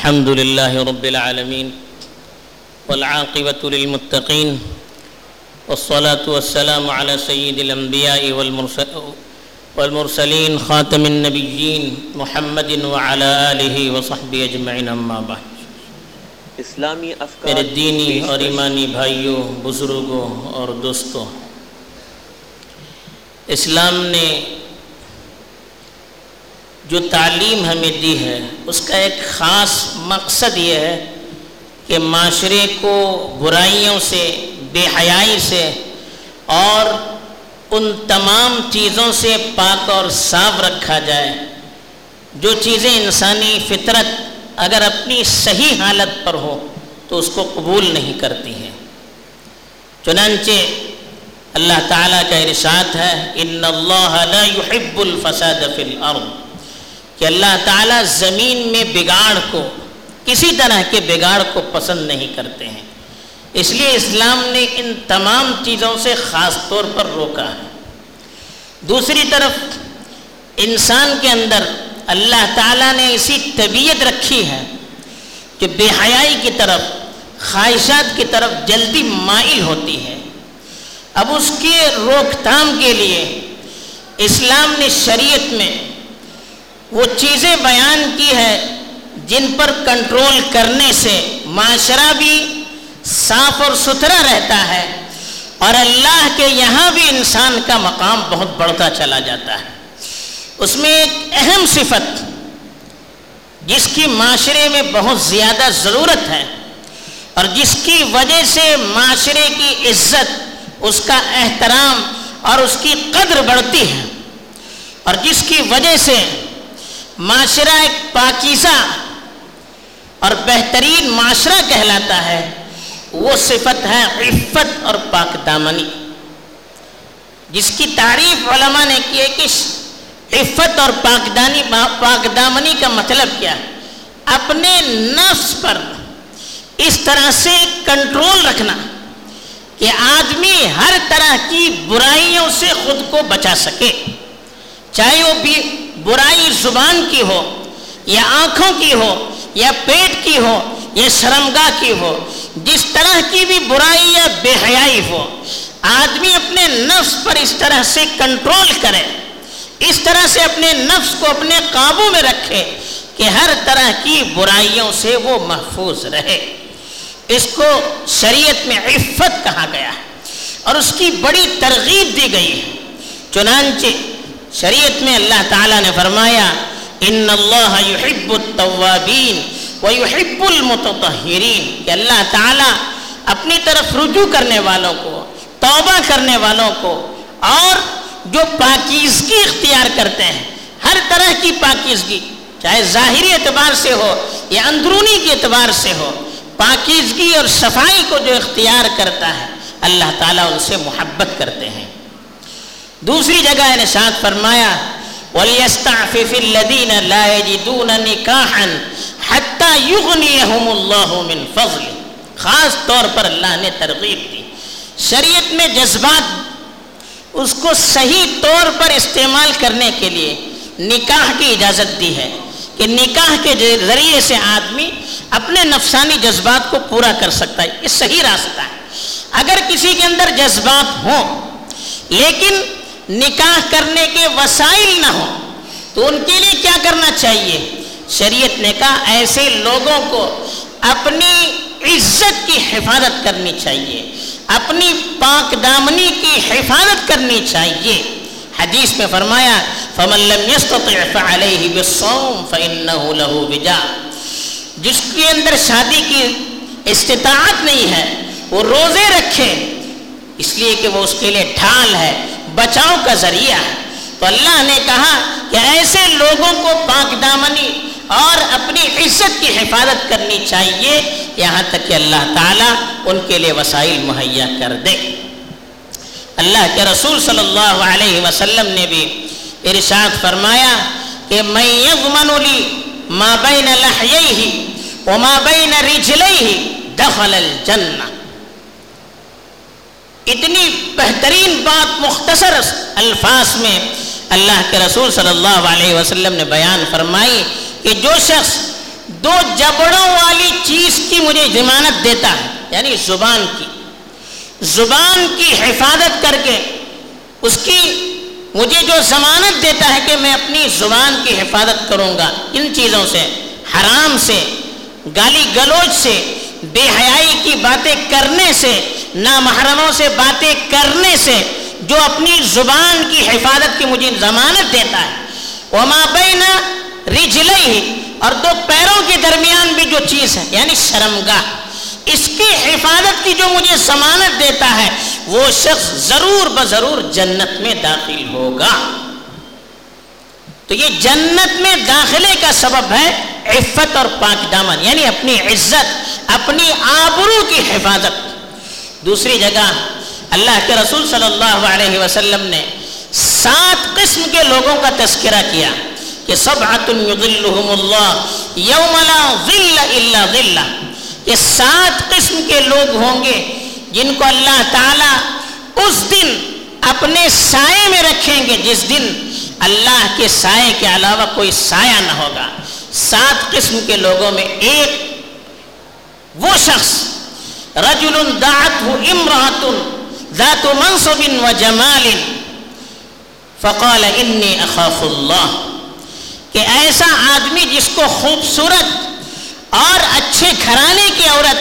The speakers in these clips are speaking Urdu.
الحمد لله رب العالمين والعاقبة للمتقين والصلاة والسلام على سيد الأنبياء والمرسلين خاتم النبيين محمد وعلى آله وصحبه أجمعين أما بعد اسلامی افکار میرے دینی اور۔ ایمانی بھائیوں بزرگوں اور دوستوں اسلام نے جو تعلیم ہمیں دی ہے، اس کا ایک خاص مقصد یہ ہے کہ معاشرے کو برائیوں سے، بے حیائی سے اور ان تمام چیزوں سے پاک اور صاف رکھا جائے۔ جو چیزیں انسانی فطرت اگر اپنی صحیح حالت پر ہو تو اس کو قبول نہیں کرتی ہیں۔ چنانچہ اللہ تعالیٰ کا ارشاد ہے، ان اللہ لا يحب الفساد فی الارض کہ اللہ تعالیٰ زمین میں بگاڑ کو، کسی طرح کے بگاڑ کو پسند نہیں کرتے ہیں۔ اس لیے اسلام نے ان تمام چیزوں سے خاص طور پر روکا ہے۔ دوسری طرف، انسان کے اندر اللہ تعالیٰ نے ایسی طبیعت رکھی ہے کہ بے حیائی کی طرف، خواہشات کی طرف جلدی مائل ہوتی ہے۔ اب اس کے روک تھام کے لیے اسلام نے شریعت میں وہ چیزیں بیان کی ہے جن پر کنٹرول کرنے سے معاشرہ بھی صاف اور ستھرا رہتا ہے اور اللہ کے یہاں بھی انسان کا مقام بہت بڑھتا چلا جاتا ہے۔ اس میں ایک اہم صفت جس کی معاشرے میں بہت زیادہ ضرورت ہے اور جس کی وجہ سے معاشرے کی عزت، اس کا احترام اور اس کی قدر بڑھتی ہے اور جس کی وجہ سے معاشرہ ایک پاکیزہ اور بہترین معاشرہ کہلاتا ہے، وہ صفت ہے عفت اور پاک دامنی۔ جس کی تعریف علماء نے کی ہے کہ عفت اور پاکدانی پاک دامنی کا مطلب کیا ہے؟ اپنے نفس پر اس طرح سے کنٹرول رکھنا کہ آدمی ہر طرح کی برائیوں سے خود کو بچا سکے۔ چاہے وہ بھی برائی زبان کی ہو، یا آنکھوں کی ہو، یا پیٹ کی ہو، یا شرمگاہ کی ہو، جس طرح کی بھی برائی یا بے حیائی ہو، آدمی اپنے نفس پر اس طرح سے کنٹرول کرے، اس طرح سے اپنے نفس کو اپنے قابو میں رکھے کہ ہر طرح کی برائیوں سے وہ محفوظ رہے۔ اس کو شریعت میں عفت کہا گیا ہے اور اس کی بڑی ترغیب دی گئی ہے۔ چنانچہ شریعت میں اللہ تعالیٰ نے فرمایا، ان اللہ یحب التوابین ویحب المتطہرین. کہ اللہ تعالیٰ اپنی طرف رجوع کرنے والوں کو، توبہ کرنے والوں کو، اور جو پاکیزگی اختیار کرتے ہیں، ہر طرح کی پاکیزگی، چاہے ظاہری اعتبار سے ہو یا اندرونی کے اعتبار سے ہو، پاکیزگی اور صفائی کو جو اختیار کرتا ہے، اللہ تعالیٰ ان سے محبت کرتے ہیں۔ دوسری جگہ نشاد فرمایا، وَلْيَسْتَعْفِفِ الَّذِينَ لَا يَجِدُونَ نِكَاحًا حَتَّى يُغْنِيَهُمُ اللَّهُ مِنْ فَضْلِ۔ خاص طور پر اللہ نے ترغیب دی۔ شریعت میں جذبات اس کو صحیح طور پر استعمال کرنے کے لیے نکاح کی اجازت دی ہے کہ نکاح کے ذریعے سے آدمی اپنے نفسانی جذبات کو پورا کر سکتا ہے۔ یہ صحیح راستہ ہے۔ اگر کسی کے اندر جذبات ہوں، لیکن نکاح کرنے کے وسائل نہ ہوں، تو ان کے لیے کیا کرنا چاہیے؟ شریعت نے کہا، ایسے لوگوں کو اپنی عزت کی حفاظت کرنی چاہیے، اپنی پاک دامنی کی حفاظت کرنی چاہیے۔ حدیث میں فرمایا، فمن لم يستطع فعليه بالصوم فانه له وجاء۔ جس کے اندر شادی کی استطاعت نہیں ہے، وہ روزے رکھے، اس لیے کہ وہ اس کے لیے ڈھال ہے۔ بچاؤ کا ذریعہ ہے۔ تو اللہ نے کہا کہ ایسے لوگوں کو پاک دامنی اور اپنی عزت کی حفاظت کرنی چاہیے۔ یہاں تک کہ اللہ تعالیٰ ان کے لیے وسائل مہیا کر دے۔ اللہ کے رسول صلی اللہ علیہ وسلم نے بھی ارشاد فرمایا کہ میں یضمن لی ما بین لحییہ وما بین رجلیہ دخل الجنہ۔ اتنی بہترین بات مختصر الفاظ میں اللہ کے رسول صلی اللہ علیہ وسلم نے بیان فرمائی کہ جو شخص دو جبڑوں والی چیز کی مجھے ضمانت دیتا ہے یعنی زبان کی زبان کی حفاظت کر کے اس کی مجھے جو ضمانت دیتا ہے کہ میں اپنی زبان کی حفاظت کروں گا، ان چیزوں سے، حرام سے، گالی گلوچ سے بے حیائی کی باتیں کرنے سے، نامحرموں سے باتیں کرنے سے جو اپنی زبان کی حفاظت کی مجھے ضمانت دیتا ہے۔ وما بین رجلئی اور دو پیروں کے درمیان بھی جو چیز ہے یعنی شرمگاہ، اس کی حفاظت کی جو مجھے ضمانت دیتا ہے، وہ شخص ضرور بضرور جنت میں داخل ہوگا۔ تو یہ جنت میں داخلے کا سبب ہے عفت اور پاک دامن یعنی اپنی عزت، اپنی آبرو کی حفاظت۔ دوسری جگہ، اللہ کے رسول صلی اللہ علیہ وسلم نے سات قسم کے لوگوں کا تذکرہ کیا کہ سب اللہ، یوم لا ظل الا ظلہ۔ یہ سات قسم کے لوگ ہوں گے جن کو اللہ تعالی اس دن اپنے سائے میں رکھیں گے، جس دن اللہ کے سائے کے علاوہ کوئی سایہ نہ ہوگا۔ سات قسم کے لوگوں میں ایک وہ شخص، رجل دعته امرأة ذات منصب وجمال فقال، انی اخاف اللہ۔ کہ ایسا آدمی جس کو خوبصورت اور اچھے گھرانے کی عورت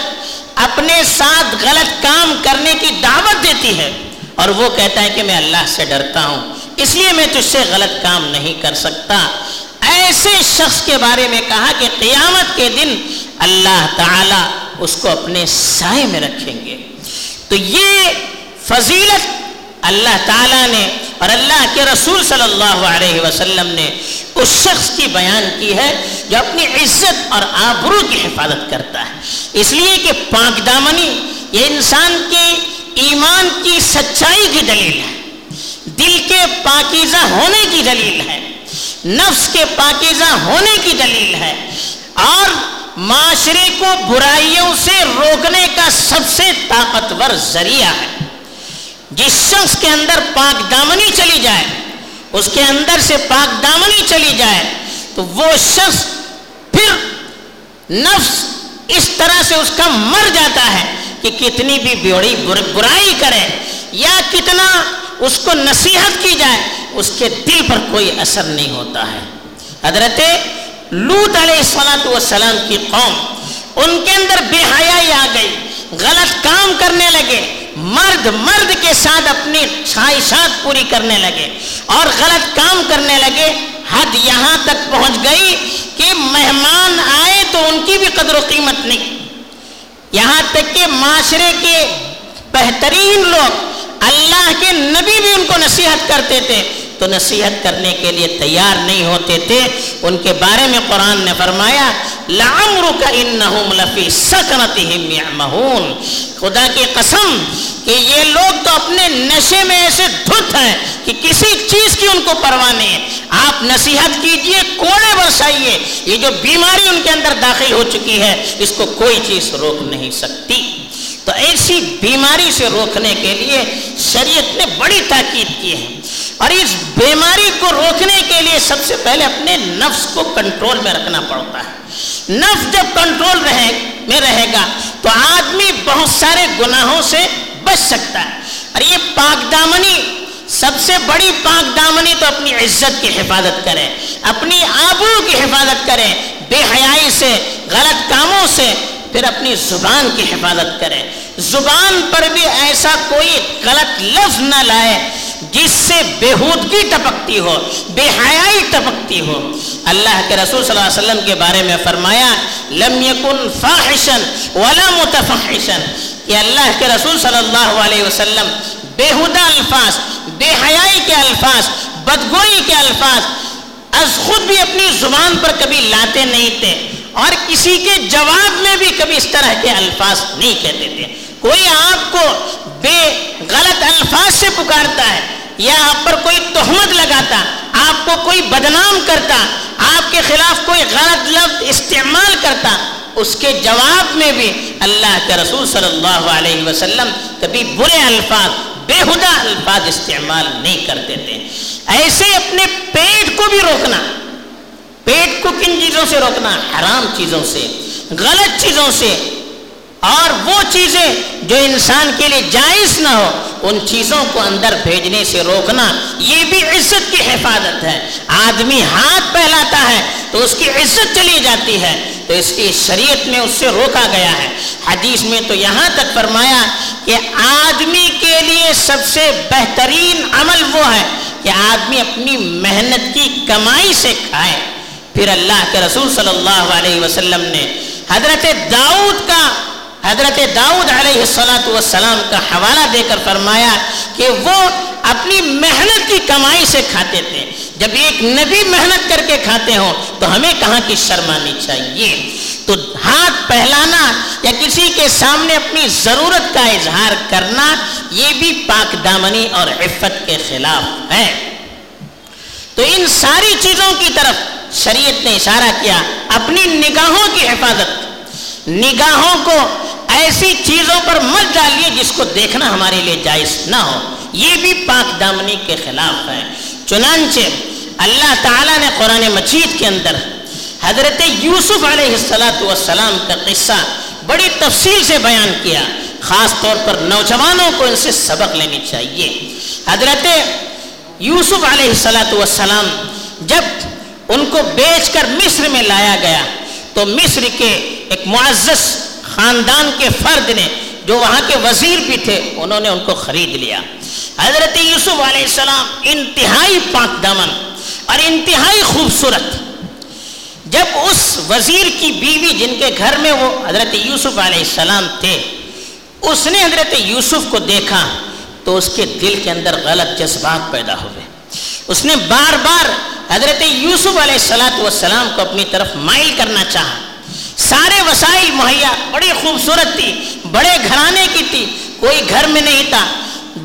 اپنے ساتھ غلط کام کرنے کی دعوت دیتی ہے، اور وہ کہتا ہے کہ میں اللہ سے ڈرتا ہوں۔ اس لیے میں تجھ سے غلط کام نہیں کر سکتا۔ ایسے شخص کے بارے میں کہا کہ قیامت کے دن اللہ تعالی اس کو اپنے سائے میں رکھیں گے۔ تو یہ فضیلت اللہ تعالیٰ نے اور اللہ کے رسول صلی اللہ علیہ وسلم نے اس شخص کی بیان کی ہے جو اپنی عزت اور آبرو کی حفاظت کرتا ہے۔ اس لیے کہ پاک دامنی یہ انسان کے ایمان کی سچائی کی دلیل ہے۔ دل کے پاکیزہ ہونے کی دلیل ہے۔ نفس کے پاکیزہ ہونے کی دلیل ہے۔ اور معاشرے کو برائیوں سے روکنے کا سب سے طاقتور ذریعہ ہے۔ جس شخص کے اندر پاک دامنی چلی جائے، اس کے اندر سے پاک دامنی چلی جائے، تو وہ شخص پھر نفس اس طرح سے اس کا مر جاتا ہے کہ کتنی بھی بڑی برائی کرے یا کتنا اس کو نصیحت کی جائے، اس کے دل پر کوئی اثر نہیں ہوتا ہے۔ حضرت لوت علیہ السلام والسلام کی قوم ان کے اندر بے حیائی آ گئی، غلط کام کرنے لگے، مرد مرد کے ساتھ اپنی خواہشات پوری کرنے لگے اور غلط کام کرنے لگے۔ حد یہاں تک پہنچ گئی کہ مہمان آئے تو ان کی بھی قدر و قیمت نہیں۔ یہاں تک کہ معاشرے کے بہترین لوگ اللہ کے نبی بھی ان کو نصیحت کرتے تھے۔ تو نصیحت کرنے کے لیے تیار نہیں ہوتے تھے۔ ان کے بارے میں قرآن نے فرمایا خدا کی قسم کہ یہ لوگ تو اپنے نشے میں ایسے دھت ہیں کہ کسی چیز کی ان کو پرواہ نہیں ہے۔ آپ نصیحت کیجیے، کوڑے برسائیے یہ جو بیماری ان کے اندر داخل ہو چکی ہے، اس کو کوئی چیز روک نہیں سکتی۔ تو ایسی بیماری سے روکنے کے لیے شریعت نے بڑی تاکید کی ہے۔ اور اس بیماری کو روکنے کے لیے سب سے پہلے اپنے نفس کو کنٹرول میں رکھنا پڑتا ہے۔ نفس جب کنٹرول رہے، میں رہے گا تو آدمی بہت سارے گناہوں سے بچ سکتا ہے۔ اور یہ پاک دامنی، سب سے بڑی پاک دامنی تو اپنی عزت کی حفاظت کرے، اپنی آبو کی حفاظت کرے، بے حیائی سے، غلط کاموں سے پھر اپنی زبان کی حفاظت کرے زبان پر بھی ایسا کوئی غلط لفظ نہ لائے جس سے بےحودگی ٹپکتی ہو، بے حیائی ٹپکتی ہو۔ اللہ کے رسول صلی اللہ علیہ وسلم کے بارے میں فرمایا، لم یکن فاحشن ولا متفحشن کہ اللہ کے رسول صلی اللہ علیہ وسلم بےحدہ الفاظ، بے حیائی کے الفاظ، بدگوئی کے الفاظ از خود بھی اپنی زبان پر کبھی لاتے نہیں تھے۔ اور کسی کے جواب میں بھی کبھی اس طرح کے الفاظ نہیں کہتے تھے کوئی آپ کو بے غلط الفاظ سے پکارتا ہے یا آپ پر کوئی تہمت لگاتا، آپ کو کوئی بدنام کرتا، آپ کے خلاف کوئی غلط لفظ استعمال کرتا، اس کے جواب میں بھی اللہ کے رسول صلی اللہ علیہ وسلم کبھی برے الفاظ بےحدہ الفاظ استعمال نہیں کرتے تھے ایسے اپنے پیٹ کو بھی روکنا پیٹ کو کن چیزوں سے روکنا حرام چیزوں سے، غلط چیزوں سے۔ اور وہ چیزیں جو انسان کے لیے جائز نہ ہو، ان چیزوں کو اندر بھیجنے سے روکنا، یہ بھی عزت کی حفاظت ہے۔ آدمی ہاتھ پہلاتا ہے تو اس کی عزت چلی جاتی ہے، تو اس کی شریعت میں اس سے روکا گیا ہے۔ حدیث میں تو یہاں تک فرمایا کہ آدمی کے لیے سب سے بہترین عمل وہ ہے کہ آدمی اپنی محنت کی کمائی سے کھائے۔ پھر اللہ کے رسول صلی اللہ علیہ وسلم نے حضرت داؤد کا حضرت داؤد علیہ السلاۃ والسلام کا حوالہ دے کر فرمایا کہ وہ اپنی محنت کی کمائی سے کھاتے تھے۔ جب ایک نبی محنت کر کے کھاتے ہوں تو ہمیں کہاں کی شرمانی چاہیے؟ تو ہاتھ پہلانا یا کسی کے سامنے اپنی ضرورت کا اظہار کرنا، یہ بھی پاک دامنی اور عفت کے خلاف ہے۔ تو ان ساری چیزوں کی طرف شریعت نے اشارہ کیا، اپنی نگاہوں کی حفاظت۔ نگاہوں کو ایسی چیزوں پر مت ڈالیے جس کو دیکھنا ہمارے لیے جائز نہ ہو۔ یہ بھی پاک دامنی کے خلاف ہے۔ چنانچہ اللہ تعالیٰ نے قرآن مجید کے اندر حضرت یوسف علیہ السلاۃ والسلام کا قصہ بڑی تفصیل سے بیان کیا۔ خاص طور پر نوجوانوں کو ان سے سبق لینی چاہیے۔ حضرت یوسف علیہ السلاۃ والسلام جب ان کو بیچ کر مصر میں لایا گیا۔ تو مصر کے ایک معزز خاندان کے فرد نے جو وہاں کے وزیر بھی تھے، انہوں نے ان کو خرید لیا۔ حضرت یوسف علیہ السلام انتہائی پاک دمن اور انتہائی خوبصورت۔ جب اس وزیر کی بیوی جن کے گھر میں وہ حضرت یوسف علیہ السلام تھے، اس نے حضرت یوسف کو دیکھا تو اس کے دل کے اندر غلط جذبات پیدا ہوئے۔ اس نے بار بار حضرت یوسف علیہ السلاۃ والسلام کو اپنی طرف مائل کرنا چاہا۔ سارے وسائل مہیا، بڑی خوبصورت تھی، بڑے گھرانے کی تھی، کوئی گھر میں نہیں تھا۔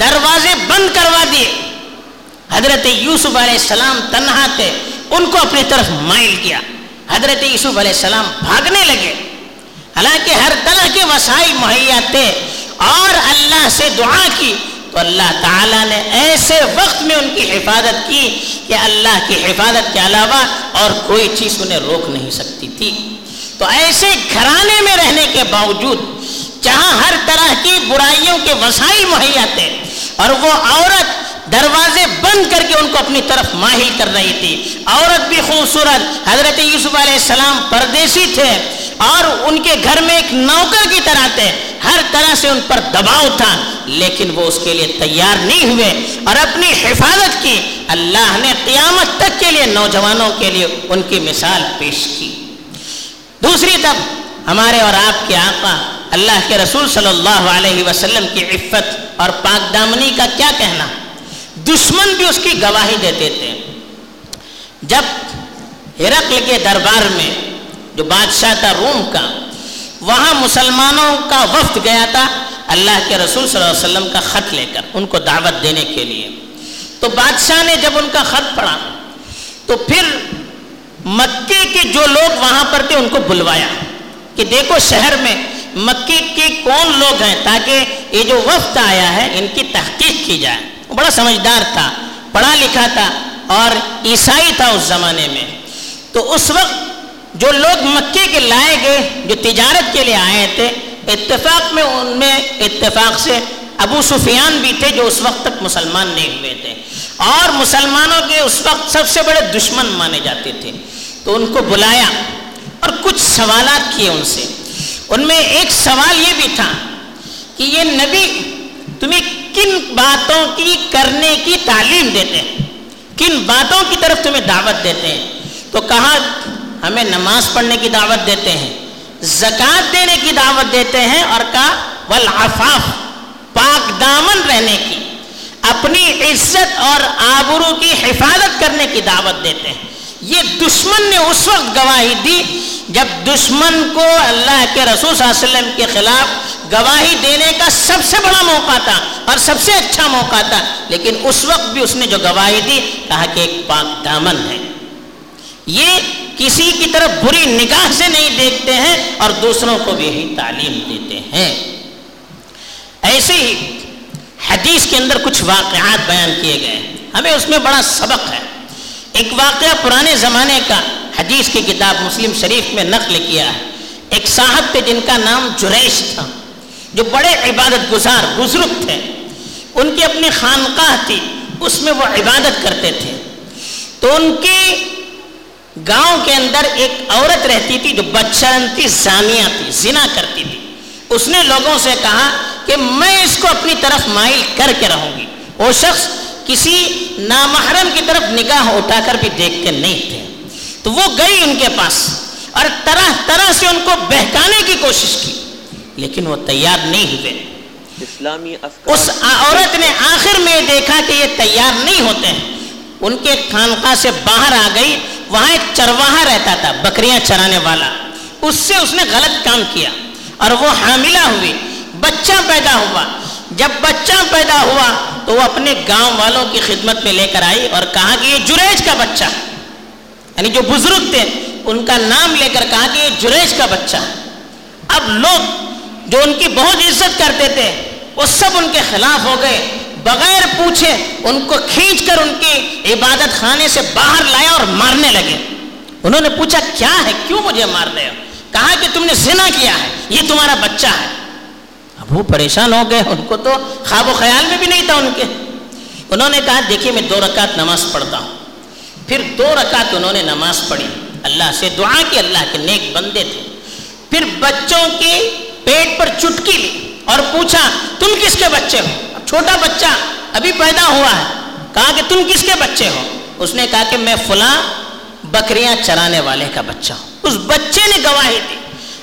دروازے بند کروا دیے۔ حضرت یوسف علیہ السلام تنہا تھے، ان کو اپنی طرف مائل کیا۔ حضرت یوسف علیہ السلام بھاگنے لگے۔ حالانکہ ہر طرح کے وسائل مہیا تھے اور اللہ سے دعا کی۔ تو اللہ تعالیٰ نے ایسے وقت میں ان کی حفاظت کی کہ اللہ کی حفاظت کے علاوہ اور کوئی چیز انہیں روک نہیں سکتی تھی۔ تو ایسے گھرانے میں رہنے کے باوجود جہاں ہر طرح کی برائیوں کے وسائل مہیا تھے اور وہ عورت دروازے بند کر کے ان کو اپنی طرف ماہل کر رہی تھی۔ عورت بھی خوبصورت، حضرت یوسف علیہ السلام پردیسی تھے۔ اور ان کے گھر میں ایک نوکر کی طرح تھے۔ ہر طرح سے ان پر دباؤ تھا، لیکن وہ اس کے لیے تیار نہیں ہوئے اور اپنی حفاظت کی۔ اللہ نے قیامت تک کے لیے نوجوانوں کے لیے ان کی مثال پیش کی۔ دوسری طرف، ہمارے اور آپ کے آقا، اللہ کے رسول صلی اللہ علیہ وسلم کی عفت اور پاک دامنی کا کیا کہنا؟ دشمن بھی اس کی گواہی دیتے تھے۔ جب ہرقل کے دربار میں جو بادشاہ تھا روم کا، وہاں مسلمانوں کا وفد گیا تھا، اللہ کے رسول صلی اللہ علیہ وسلم کا خط لے کر، ان کو دعوت دینے کے لیے۔ تو بادشاہ نے جب ان کا خط پڑھا، تو پھر مکے کے جو لوگ وہاں پر تھے، ان کو بلوایا۔ کہ دیکھو شہر میں مکے کے کون لوگ ہیں، تاکہ یہ جو وفد آیا ہے، ان کی تحقیق کی جائے۔ وہ بڑا سمجھدار تھا، پڑھا لکھا تھا، اور عیسائی تھا اس زمانے میں۔ تو اس وقت جو لوگ مکے کے لائے گئے، جو تجارت کے لیے آئے تھے، اتفاق میں ان میں اتفاق سے ابو سفیان بھی تھے جو اس وقت تک مسلمان نہیں ہوئے تھے۔ اور مسلمانوں کے اس وقت سب سے بڑے دشمن مانے جاتے تھے۔ تو ان کو بلایا اور کچھ سوالات کیے ان سے۔ ان میں ایک سوال یہ بھی تھا کہ یہ نبی تمہیں کن باتوں کی کرنے کی تعلیم دیتے ہیں؟ کن باتوں کی طرف تمہیں دعوت دیتے ہیں؟ تو کہا ہمیں نماز پڑھنے کی دعوت دیتے ہیں زکوٰۃ دینے کی دعوت دیتے ہیں اور کہا والعفاف، پاک دامن رہنے کی، اپنی عزت اور آبرو کی حفاظت کرنے کی دعوت دیتے ہیں۔ یہ دشمن نے اس وقت گواہی دی جب دشمن کو اللہ کے رسول صلی اللہ علیہ وسلم کے خلاف گواہی دینے کا سب سے بڑا موقع تھا اور سب سے اچھا موقع تھا۔ لیکن اس وقت بھی اس نے جو گواہی دی، کہا کہ ایک پاک دامن ہے۔ یہ کسی کی طرف بری نگاہ سے نہیں دیکھتے ہیں اور دوسروں کو بھی یہی تعلیم دیتے ہیں۔ ایسے ہی حدیث کے اندر کچھ واقعات بیان کیے گئے ہمیں اس میں بڑا سبق ہے۔ ایک واقعہ پرانے زمانے کا حدیث کی کتاب مسلم شریف میں نقل کیا ہے۔ ایک صاحب تھے جن کا نام جریش تھا، جو بڑے عبادت گزار بزرگ تھے۔ ان کی اپنی خانقاہ تھی، اس میں وہ عبادت کرتے تھے۔ تو ان کے گاؤں کے اندر ایک عورت رہتی تھی جو بچرنتی زانیہ تھی زنا کرتی تھی۔ اس نے لوگوں سے کہا کہ میں اس کو اپنی طرف مائل کر کے رہوں گی۔ وہ شخص کسی نامحرم کی طرف نگاہ اٹھا کر بھی دیکھتے نہیں تھے۔ تو وہ گئی ان کے پاس اور طرح طرح سے ان کو بہکانے کی کوشش کی لیکن وہ تیار نہیں ہوئے۔ اسلامی اس عورت نے آخر میں دیکھا کہ یہ تیار نہیں ہوتے۔ ہیں ان کے خانقاہ سے باہر آ گئی۔ وہاں ایک چرواہا رہتا تھا، بکریاں چرانے والا۔ اس سے اس نے غلط کام کیا اور وہ حاملہ ہوئی، بچہ پیدا ہوا۔ جب بچہ پیدا ہوا تو وہ اپنے گاؤں والوں کی خدمت میں لے کر آئی اور کہا کہ یہ جریج کا بچہ۔ یعنی جو بزرگ تھے، ان کا نام لے کر کہا کہ یہ جریج کا بچہ۔ اب لوگ جو ان کی بہت عزت کرتے تھے، وہ سب ان کے خلاف ہو گئے۔ بغیر پوچھے ان کو کھینچ کر ان کی عبادت خانے سے باہر لایا اور مارنے لگے۔ انہوں نے پوچھا، کیا ہے؟ کیوں مجھے مار رہے ہو؟ کہا کہ تم نے زنا کیا ہے، یہ تمہارا بچہ ہے۔ اب وہ پریشان ہو گئے، ان کو تو خواب و خیال میں بھی نہیں تھا ان کے۔ انہوں نے کہا، دیکھیے، میں دو رکعت نماز پڑھتا ہوں۔ پھر دو رکعت انہوں نے نماز پڑھی۔ اللہ سے دعا کی، اللہ کے نیک بندے تھے۔ پھر بچوں کے پیٹ پر چٹکی لی اور پوچھا، تم کس کے بچے ہو؟ چھوٹا بچہ ابھی پیدا ہوا ہے، کہا کہ تم کس کے بچے ہو؟ اس نے کہا کہ میں فلاں بکریاں چرانے والے کا بچہ ہوں۔ اس بچے نے گواہی دی۔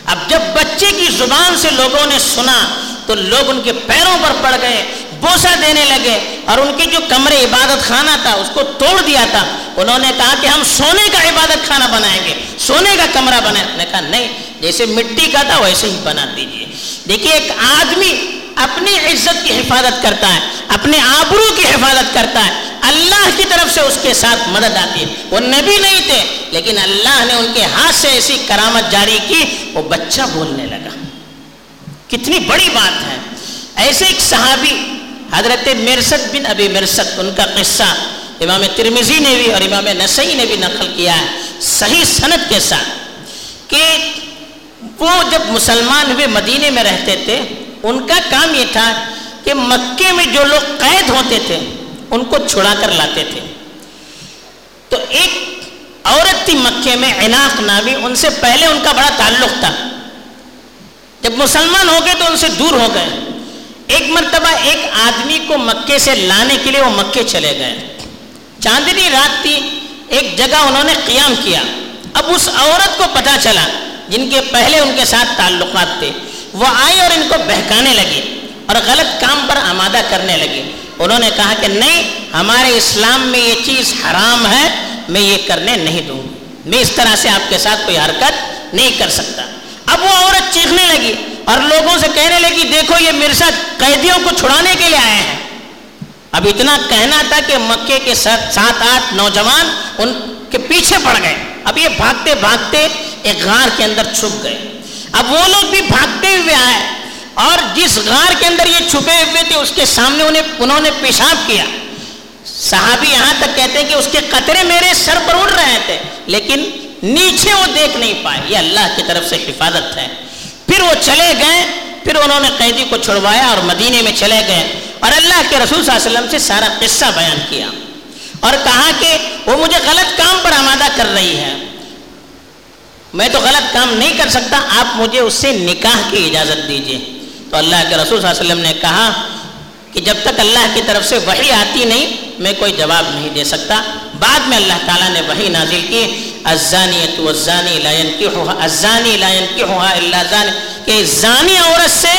اب جب بچے کی زبان سے لوگوں نے سنا تو لوگ ان کے پیروں پر پڑ گئے بوسا دینے لگے اور ان کی جو کمرے عبادت خانہ تھا، اس کو توڑ دیا تھا۔ انہوں نے کہا کہ ہم سونے کا عبادت خانہ بنائیں گے، سونے کا کمرہ بنائیں۔ نے کہا، نہیں، جیسے مٹی کا تھا، ویسے ہی بنا دیجیے دیکھیے، ایک آدمی اپنی عزت کی حفاظت کرتا ہے، اپنے آبرو کی حفاظت کرتا ہے۔ اللہ کی طرف سے اس کے ساتھ مدد آتی ہے۔ وہ نبی نہیں تھے، لیکن اللہ نے ان کے ہاتھ سے ایسی کرامت جاری کی، وہ بچہ بولنے لگا۔ کتنی بڑی بات ہے۔ ایسے ایک صحابی، حضرت مرسد بن ابی مرسد ان کا قصہ امام ترمزی نے بھی اور امام نسائی نے بھی نقل کیا ہے صحیح سند کے ساتھ کہ وہ جب مسلمان ہوئے مدینے میں رہتے تھے ان کا کام یہ تھا کہ مکے میں جو لوگ قید ہوتے تھے، ان کو چھڑا کر لاتے تھے۔ تو ایک عورت تھی مکے میں، عناق ناوی ان سے پہلے ان کا بڑا تعلق تھا۔ جب مسلمان ہو گئے تو ان سے دور ہو گئے۔ ایک مرتبہ ایک آدمی کو مکے سے لانے کے لیے وہ مکے چلے گئے۔ چاندنی رات تھی، ایک جگہ انہوں نے قیام کیا۔ اب اس عورت کو پتا چلا، جن کے پہلے ان کے ساتھ تعلقات تھے۔ وہ آئی اور ان کو بہکانے لگی اور غلط کام پر آمادہ کرنے لگی انہوں نے کہا کہ نہیں، ہمارے اسلام میں یہ چیز حرام ہے، میں یہ کرنے نہیں دوں۔ میں اس طرح سے آپ کے ساتھ کوئی حرکت نہیں کر سکتا۔ اب وہ عورت چیخنے لگی اور لوگوں سے کہنے لگی، دیکھو یہ میرے قیدیوں کو چھڑانے کے لیے آئے ہیں۔ اب اتنا کہنا تھا کہ مکے کے ساتھ سات، آٹھ نوجوان ان کے پیچھے پڑ گئے۔ اب یہ بھاگتے بھاگتے ایک غار کے اندر چھپ گئے۔ اب وہ لوگ بھی بھاگتے ہوئے آئے اور جس غار کے اندر یہ چھپے ہوئے تھے، اس کے سامنے انہیں انہوں نے پیشاب کیا۔ صحابی یہاں تک کہتے ہیں کہ اس کے قطرے میرے سر پر اڑ رہے تھے، لیکن نیچے وہ دیکھ نہیں پائے۔ یہ اللہ کی طرف سے حفاظت ہے۔ پھر وہ چلے گئے، پھر انہوں نے قیدی کو چھڑوایا اور مدینے میں چلے گئے۔ اور اللہ کے رسول صلی اللہ علیہ وسلم سے سارا قصہ بیان کیا اور کہا کہ وہ مجھے غلط کام پر آمادہ کر رہی ہے۔ میں تو غلط کام نہیں کر سکتا، آپ مجھے اس سے نکاح کی اجازت دیجیے تو اللہ کے رسول صلی اللہ علیہ وسلم نے کہا کہ جب تک اللہ کی طرف سے وہی آتی نہیں، میں کوئی جواب نہیں دے سکتا۔ بعد میں اللہ تعالیٰ نے وہی نازل کی ازانی تو ازانی لائن کی ازانی لائن کی ہوا اللہ زانی کہ زانی عورت سے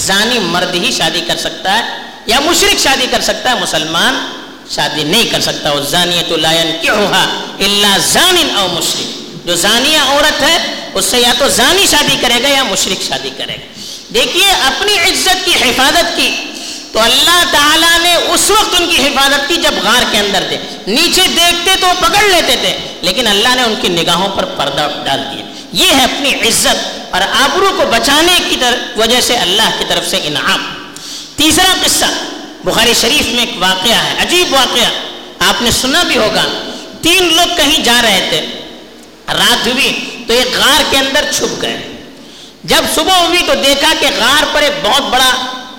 زانی مرد ہی شادی کر سکتا ہے، یا مشرق شادی کر سکتا ہے، مسلمان شادی نہیں کر سکتا۔ وہ زانی تو لائن کی ہوا اللہ زانی او مشرق جو زانیہ عورت ہے، اس سے یا تو زانی شادی کرے گا یا مشرق شادی کرے گا۔ دیکھیے، اپنی عزت کی حفاظت کی۔ تو اللہ تعالیٰ نے اس وقت ان کی حفاظت کی جب غار کے اندر تھے نیچے دیکھتے تو پکڑ لیتے تھے، لیکن اللہ نے ان کی نگاہوں پر پردہ ڈال دیا۔ یہ ہے اپنی عزت اور آبرو کو بچانے کی وجہ سے اللہ کی طرف سے انعام۔ تیسرا قصہ، بخاری شریف میں ایک واقعہ ہے، عجیب واقعہ۔ آپ نے سنا بھی ہوگا۔ تین لوگ کہیں جا رہے تھے۔ رات ہوئی تو ایک غار کے اندر چھپ گئے۔ جب صبح ہوئی تو دیکھا کہ غار پر ایک بہت بڑا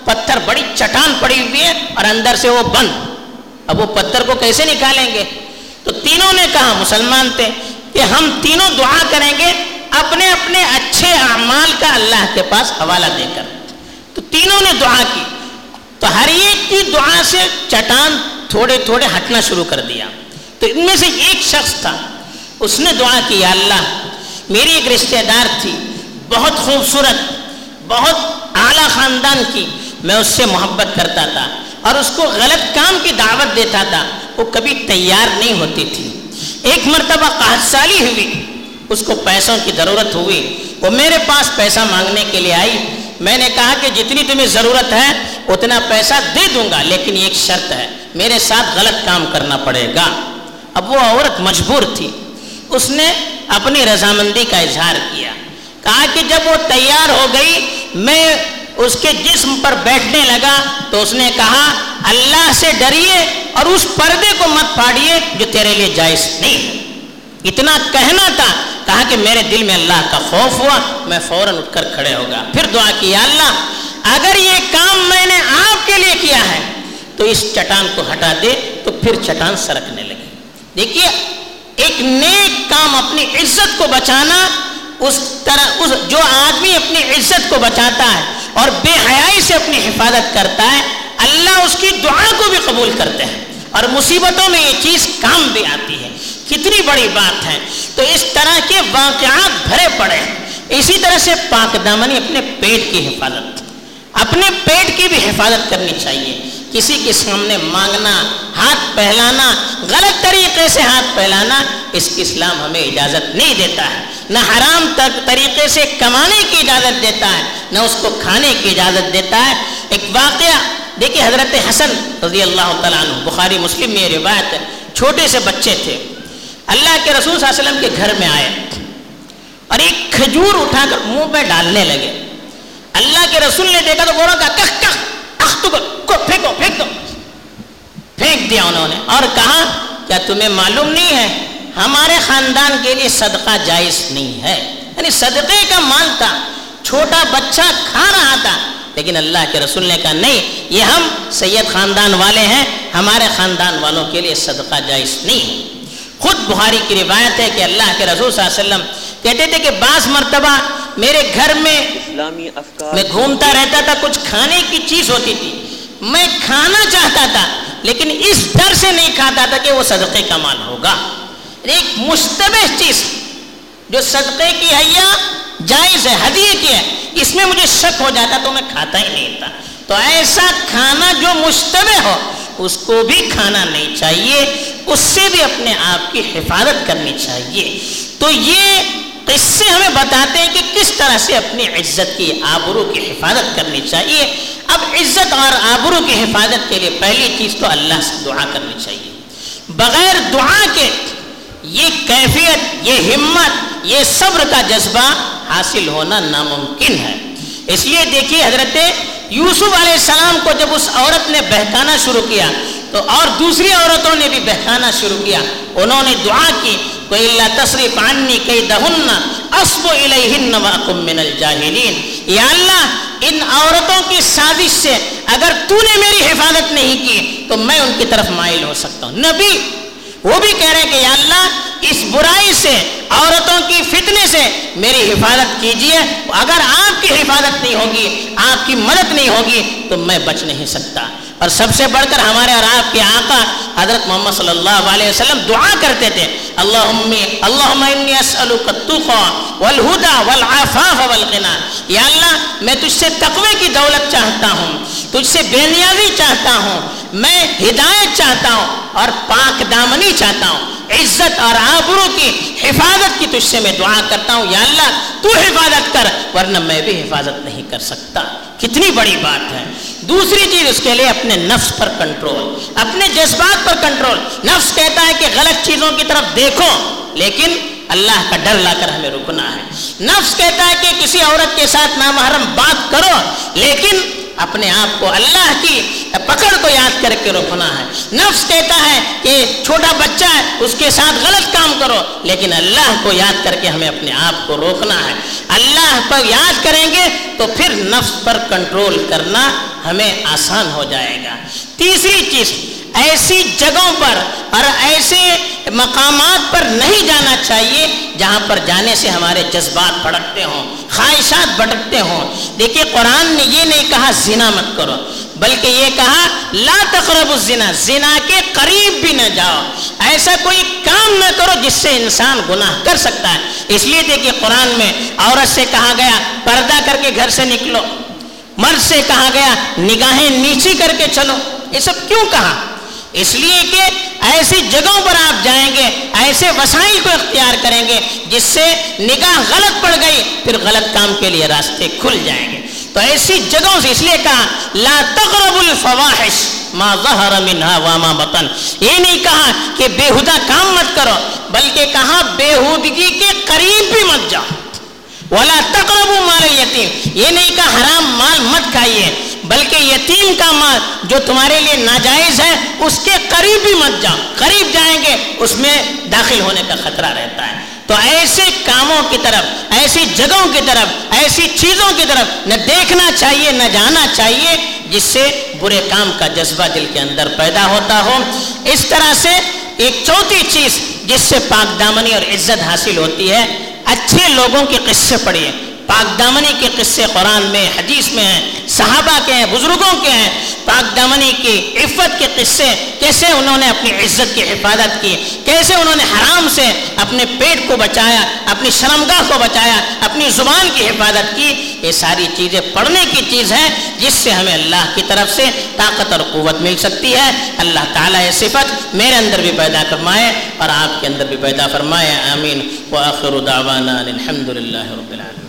پتھر، بڑی چٹان پڑی ہوئی ہے اور اندر سے وہ بند۔ اب وہ پتھر کو کیسے نکالیں گے؟ تو تینوں نے کہا، مسلمان تھے، کہ ہم تینوں دعا کریں گے، اپنے اپنے اچھے اعمال کا اللہ کے پاس حوالہ دے کر۔ تو تینوں نے دعا کی۔ تو ہر ایک کی دعا سے چٹان تھوڑے تھوڑے ہٹنا شروع کر دیا۔ تو ان میں سے ایک شخص تھا اس نے دعا کی، یا اللہ، میری ایک رشتہ دار تھی، بہت خوبصورت، بہت اعلیٰ خاندان کی، میں اس سے محبت کرتا تھا اور اس کو غلط کام کی دعوت دیتا تھا، وہ کبھی تیار نہیں ہوتی تھی۔ ایک مرتبہ قحط سالی ہوئی، اس کو پیسوں کی ضرورت ہوئی، وہ میرے پاس پیسہ مانگنے کے لیے آئی۔ میں نے کہا کہ جتنی تمہیں ضرورت ہے، اتنا پیسہ دے دوں گا، لیکن ایک شرط ہے، میرے ساتھ غلط کام کرنا پڑے گا۔ اب وہ عورت مجبور تھی۔ اس نے اپنی رضامندی کا اظہار کیا۔ کہا کہ جب وہ تیار ہو گئی، میں اس کے جسم پر بیٹھنے لگا تو اس نے کہا، اللہ سے ڈریے اور اس پردے کو مت پھاڑیے جو تیرے لیے جائز نہیں۔ اتنا کہنا تھا، کہا کہ میرے دل میں اللہ کا خوف ہوا، میں فوراً اٹھ کر کھڑے ہوگا پھر دعا کیا اللہ، اگر یہ کام میں نے آپ کے لیے کیا ہے، تو اس چٹان کو ہٹا دے، تو پھر چٹان سرکنے لگے دیکھیے ایک نیک کام اپنی عزت کو بچانا، اس طرح، اس جو آدمی اپنی عزت کو بچاتا ہے اور بے حیائی سے اپنی حفاظت کرتا ہے، اللہ اس کی دعا کو بھی قبول کرتے ہیں۔ اور مصیبتوں میں یہ چیز کام بھی آتی ہے۔ کتنی بڑی بات ہے۔ تو اس طرح کے واقعات بھرے پڑے ہیں۔ اسی طرح سے پاک دامنی اپنے پیٹ کی حفاظت، اپنے پیٹ کی بھی حفاظت کرنی چاہیے۔ کسی کے سامنے مانگنا، ہاتھ پہلانا غلط طریقے سے ہاتھ پہلانا اس کی اسلام ہمیں اجازت نہیں دیتا ہے۔ نہ حرام تک طریقے سے کمانے کی اجازت دیتا ہے، نہ اس کو کھانے کی اجازت دیتا ہے۔ ایک واقعہ، دیکھیے حضرت حسن رضی اللہ تعالیٰ عنہ، بخاری، مسلم میں یہ روایت ہے۔ چھوٹے سے بچے تھے۔ اللہ کے رسول صلی اللہ علیہ وسلم کے گھر میں آئے۔ اور ایک کھجور اٹھا کر منہ پہ ڈالنے لگے۔ اللہ کے رسول نے دیکھا تو بولا کہا کخ کخ۔ اخ تو کو پھینکو پھینک دو پھینک دیا انہوں نے۔ اور کہا، کیا تمہیں معلوم نہیں ہے، ہمارے خاندان کے لیے صدقہ جائز نہیں ہے۔ یعنی صدقے کا مال تھا، چھوٹا بچہ کھا رہا تھا۔ لیکن اللہ کے رسول نے کہا، نہیں، یہ ہم سید خاندان والے ہیں، ہمارے خاندان والوں کے لیے صدقہ جائز نہیں ہے۔ خود بخاری کی روایت ہے کہ اللہ کے رسول صلی اللہ علیہ وسلم کہتے تھے کہ بعض مرتبہ میرے گھر میں اسلامی افکار میں گھومتا رہتا تھا کچھ کھانے کی چیز ہوتی تھی۔ میں کھانا چاہتا تھا لیکن اس ڈر سے نہیں کھاتا تھا کہ وہ صدقے کا مال ہوگا۔ ایک مشتبہ چیز جو صدقے کی حیا جائز ہے ہدیے کی ہے اس میں مجھے شک ہو جاتا تو میں کھاتا ہی نہیں تھا۔ تو ایسا کھانا جو مشتبہ ہو اس کو بھی کھانا نہیں چاہیے اس سے بھی اپنے آپ کی حفاظت کرنی چاہیے۔ تو یہ قصے ہمیں بتاتے ہیں کہ کس طرح سے اپنی عزت کی آبرو کی حفاظت کرنی چاہیے۔ اب عزت اور آبرو کی حفاظت کے لیے پہلی چیز تو اللہ سے دعا کرنی چاہیے۔ بغیر دعا کے یہ کیفیت، یہ ہمت، یہ صبر کا جذبہ حاصل ہونا ناممکن ہے۔ اس لیے دیکھیے حضرت یوسف علیہ السلام کو جب اس عورت نے بہکانا شروع کیا تو اور دوسری عورتوں نے بھی بہکانا شروع کیا۔ انہوں نے دعا کی اللہ تصریف عنی کئی دہن اسب الیہن واکم من الجاہلین یا اللہ، ان عورتوں کی سازش سے اگر تو نے میری حفاظت نہیں کی، تو میں ان کی طرف مائل ہو سکتا ہوں۔ نبی وہ بھی کہہ رہے ہیں کہ یا اللہ، اس برائی سے، عورتوں کی فتنے سے میری حفاظت کیجیے۔ اگر آپ کی حفاظت نہیں ہوگی، آپ کی مدد نہیں ہوگی، تو میں بچ نہیں سکتا۔ اور سب سے بڑھ کر ہمارے اور آپ کے آقا حضرت محمد صلی اللہ علیہ وسلم دعا کرتے تھے، اللہم اللہم انی اسألک التقوى والہدا والعفاف والغنا. یا اللہ، میں تجھ سے تقوی کی دولت چاہتا ہوں، تجھ سے بے نیازی چاہتا ہوں، میں ہدایت چاہتا ہوں اور پاک دامنی چاہتا ہوں۔ عزت اور آبرو کی حفاظت کی تجھ سے میں دعا کرتا ہوں۔ یا اللہ، تو حفاظت کر، ورنہ میں بھی حفاظت نہیں کر سکتا۔ کتنی بڑی بات ہے۔ دوسری چیز اس کے لیے اپنے نفس پر کنٹرول اپنے جذبات پر کنٹرول نفس کہتا ہے کہ غلط چیزوں کی طرف دیکھو، لیکن اللہ کا ڈر لا کر ہمیں رکنا ہے۔ نفس کہتا ہے کہ کسی عورت کے ساتھ نامحرم بات کرو، لیکن اپنے آپ کو اللہ کی پکڑ کو یاد کر کے روکنا ہے۔ نفس کہتا ہے کہ چھوٹا بچہ ہے، اس کے ساتھ غلط کام کرو، لیکن اللہ کو یاد کر کے ہمیں اپنے آپ کو روکنا ہے۔ اللہ پر یاد کریں گے تو پھر نفس پر کنٹرول کرنا ہمیں آسان ہو جائے گا۔ تیسری چیز ایسی جگہوں پر اور ایسے مقامات پر نہیں جانا چاہیے جہاں پر جانے سے ہمارے جذبات بھڑکتے ہوں، خواہشات بھٹکتے ہوں۔ دیکھیے، قرآن نے یہ نہیں کہا زنا مت کرو، بلکہ یہ کہا لا تقرب الزنا، زنا کے قریب بھی نہ جاؤ۔ ایسا کوئی کام نہ کرو جس سے انسان گناہ کر سکتا ہے۔ اس لیے دیکھیے، قرآن میں عورت سے کہا گیا، پردہ کر کے گھر سے نکلو۔ مرد سے کہا گیا، نگاہیں نیچی کر کے چلو۔ یہ سب کیوں کہا؟ اس لیے کہ ایسی جگہوں پر آپ جائیں گے، ایسے وسائل کو اختیار کریں گے جس سے نگاہ غلط پڑ گئی، پھر غلط کام کے لیے راستے کھل جائیں گے۔ تو ایسی جگہوں سے اس لیے کہا، لا تقرب الفواحش ما ظہر منها وما بطن۔ یہ نہیں کہا کہ بےہودہ کام مت کرو، بلکہ کہا بےہودگی کے قریب بھی مت جاؤ۔ ولا تقربوا مال الیتیم یہ نہیں کہا حرام مال مت کھائیے۔ بلکہ یتیم کا مال جو تمہارے لیے ناجائز ہے، اس کے قریب بھی مت جاؤ۔ قریب جائیں گے، اس میں داخل ہونے کا خطرہ رہتا ہے۔ تو ایسے کاموں کی طرف، ایسی جگہوں کی طرف، ایسی چیزوں کی طرف نہ دیکھنا چاہیے، نہ جانا چاہیے، جس سے برے کام کا جذبہ دل کے اندر پیدا ہوتا ہو۔ اس طرح سے ایک چوتھی چیز جس سے پاک دامنی اور عزت حاصل ہوتی ہے، اچھے لوگوں کے قصے پڑھیے۔ پاک دامنی کے قصے قرآن میں، حدیث میں ہیں، صحابہ کے ہیں، بزرگوں کے ہیں۔ پاک دامنی کی عفت کے قصے، کیسے انہوں نے اپنی عزت کی حفاظت کی، کیسے انہوں نے حرام سے اپنے پیٹ کو بچایا، اپنی شرمگاہ کو بچایا، اپنی زبان کی حفاظت کی، یہ ساری چیزیں پڑھنے کی چیز ہے جس سے ہمیں اللہ کی طرف سے طاقت اور قوت مل سکتی ہے۔ اللہ تعالیٰ یہ صفت میرے اندر بھی پیدا فرمائے اور آپ کے اندر بھی پیدا فرمائے، آمین۔ وآخر دعوانا الحمد للہ رب العالمين